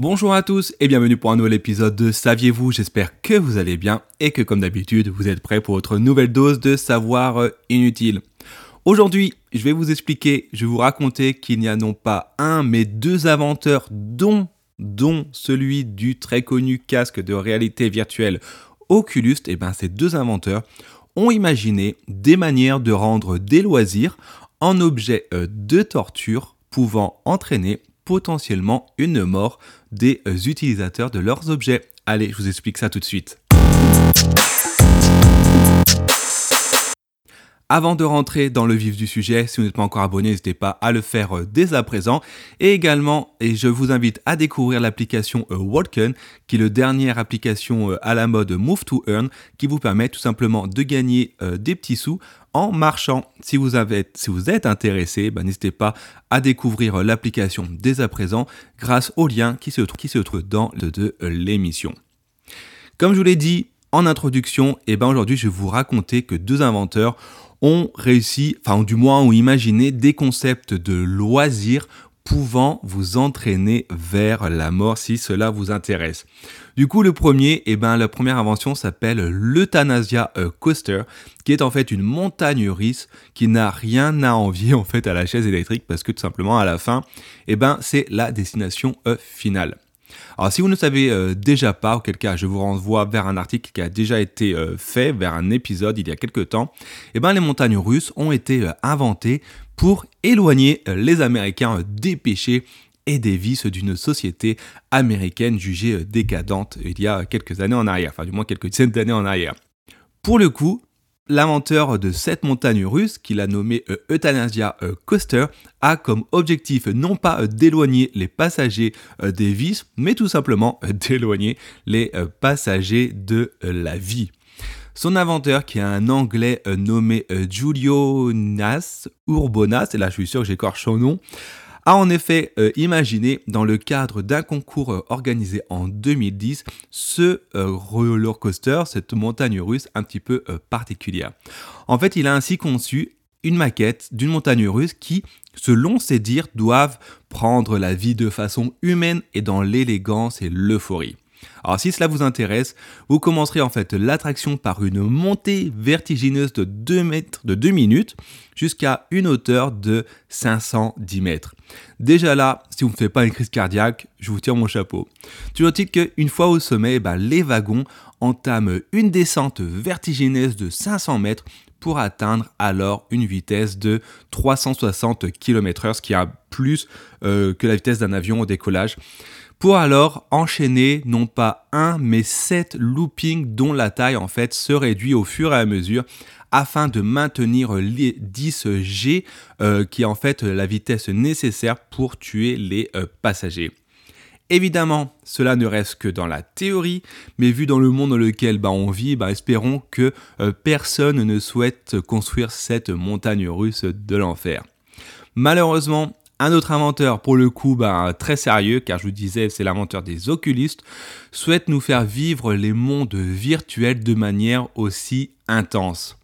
Bonjour à tous et bienvenue pour un nouvel épisode de Saviez-vous? J'espère que vous allez bien et que comme d'habitude vous êtes prêts pour votre nouvelle dose de savoir euh, inutile. Aujourd'hui, je vais vous expliquer, je vais vous raconter qu'il n'y a non pas un mais deux inventeurs dont, celui du très connu casque de réalité virtuelle Oculus, et eh bien ces deux inventeurs ont imaginé des manières de rendre des loisirs en objets euh, de torture pouvant entraîner potentiellement une mort des utilisateurs de leurs objets. Allez, je vous explique ça tout de suite. Avant de rentrer dans le vif du sujet, si vous n'êtes pas encore abonné, n'hésitez pas à le faire euh, dès à présent. Et également, et je vous invite à découvrir l'application euh, Walken, qui est la dernière application à la mode Move to Earn, qui vous permet tout simplement de gagner des petits sous en marchant. Si vous, avez, si vous êtes intéressé, ben, n'hésitez pas à découvrir l'application dès à présent grâce au lien qui se, trouve dans l'émission. Comme je vous l'ai dit en introduction, eh ben aujourd'hui je vais vous raconter que deux inventeurs ont réussi, enfin du moins ont imaginé des concepts de loisirs pouvant vous entraîner vers la mort si cela vous intéresse. Du coup, le premier, eh ben, la première invention s'appelle l'Euthanasia euh, Coaster, qui est en fait une montagne russe qui n'a rien à envier en fait à la chaise électrique parce que tout simplement à la fin, eh ben, c'est la destination euh, finale. Alors si vous ne savez euh, déjà pas, auquel cas je vous renvoie vers un article qui a déjà été fait, vers un épisode il y a quelques temps, eh ben, les montagnes russes ont été inventées pour éloigner les Américains des péchés et des vices d'une société américaine jugée décadente il y a quelques années en arrière, enfin du moins quelques dizaines d'années en arrière. Pour le coup, l'inventeur de cette montagne russe, qu'il a nommé euh, Euthanasia euh, Coaster, a comme objectif non pas euh, d'éloigner les passagers des vices, mais tout simplement d'éloigner les passagers de la vie. Son inventeur, qui est un anglais nommé Giulio Nas Urbonas, et là je suis sûr que j'écorche son nom, a en effet euh, imaginé, dans le cadre d'un concours euh, organisé en 2010, ce euh, roller coaster, cette montagne russe un petit peu particulière. En fait, il a ainsi conçu une maquette d'une montagne russe qui, selon ses dires, doivent prendre la vie de façon humaine et dans l'élégance et l'euphorie. Alors si cela vous intéresse, vous commencerez en fait l'attraction par une montée vertigineuse de 2 mètres de 2 minutes jusqu'à une hauteur de 510 mètres. Déjà là, si vous ne faites pas une crise cardiaque, je vous tire mon chapeau. Toujours dit qu'une fois au sommet, bah, les wagons entament une descente vertigineuse de 500 mètres pour atteindre alors une vitesse de 360 km/h, ce qui est plus euh, que la vitesse d'un avion au décollage pour alors enchaîner non pas un mais sept loopings dont la taille en fait se réduit au fur et à mesure afin de maintenir les 10 G euh, qui est en fait la vitesse nécessaire pour tuer les euh, passagers. Évidemment, cela ne reste que dans la théorie, mais vu dans le monde dans lequel bah, on vit, bah, espérons que euh, personne ne souhaite construire cette montagne russe de l'enfer. Malheureusement, un autre inventeur, pour le coup, bah, très sérieux, car je vous disais, c'est l'inventeur des oculistes, souhaite nous faire vivre les mondes virtuels de manière aussi intense.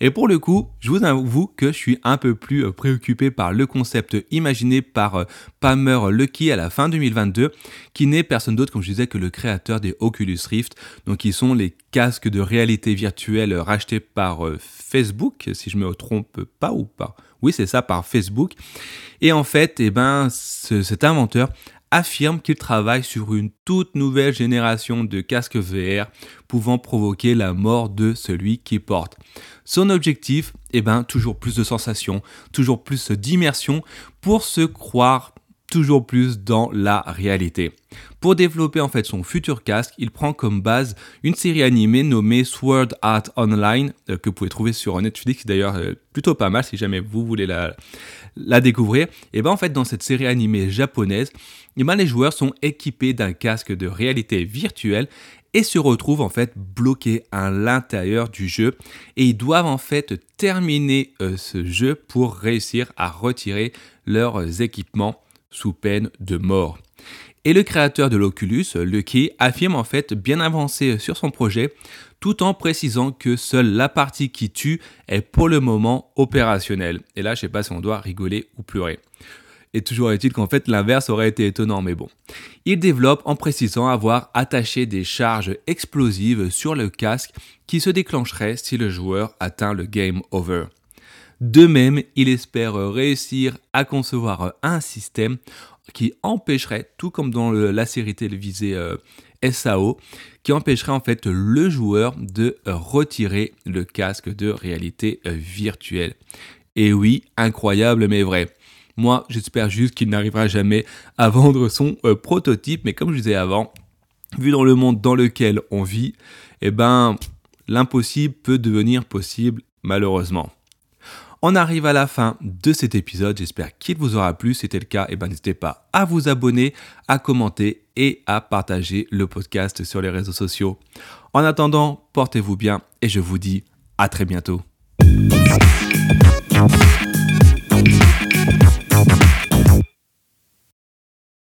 Et pour le coup, je vous avoue que je suis un peu plus euh, préoccupé par le concept imaginé par euh, Palmer Lucky à la fin 2022, qui n'est personne d'autre, comme je disais, que le créateur des Oculus Rift, donc qui sont les casques de réalité virtuelle rachetés par euh, Facebook, si je me trompe pas ou pas. Oui, c'est ça, par Facebook. Et en fait, eh ben, cet inventeur affirme qu'il travaille sur une toute nouvelle génération de casques VR pouvant provoquer la mort de celui qui porte. Son objectif, eh ben, toujours plus de sensations, toujours plus d'immersion pour se croire toujours plus dans la réalité. Pour développer en fait son futur casque, il prend comme base une série animée nommée Sword Art Online euh, que vous pouvez trouver sur Netflix d'ailleurs euh, plutôt pas mal si jamais vous voulez la, découvrir. Et bien en fait dans cette série animée japonaise, et ben, les joueurs sont équipés d'un casque de réalité virtuelle et se retrouvent en fait bloqués à l'intérieur du jeu et ils doivent en fait terminer euh, ce jeu pour réussir à retirer leurs équipements sous peine de mort. Et le créateur de l'Oculus, Lucky, affirme en fait bien avancer sur son projet tout en précisant que seule la partie qui tue est pour le moment opérationnelle. Et là, je sais pas si on doit rigoler ou pleurer. Et toujours est-il qu'en fait l'inverse aurait été étonnant, mais bon. Il développe en précisant avoir attaché des charges explosives sur le casque qui se déclencheraient si le joueur atteint le game over. De même, il espère réussir à concevoir un système qui empêcherait, tout comme dans la série télévisée euh, SAO, qui empêcherait en fait le joueur de retirer le casque de réalité euh, virtuelle. Et oui, incroyable mais vrai. Moi, j'espère juste qu'il n'arrivera jamais à vendre son euh, prototype, mais comme je disais avant, vu dans le monde dans lequel on vit, eh ben, l'impossible peut devenir possible, malheureusement. On arrive à la fin de cet épisode, j'espère qu'il vous aura plu. Si c'était le cas, eh ben, n'hésitez pas à vous abonner, à commenter et à partager le podcast sur les réseaux sociaux. En attendant, portez-vous bien et je vous dis à très bientôt.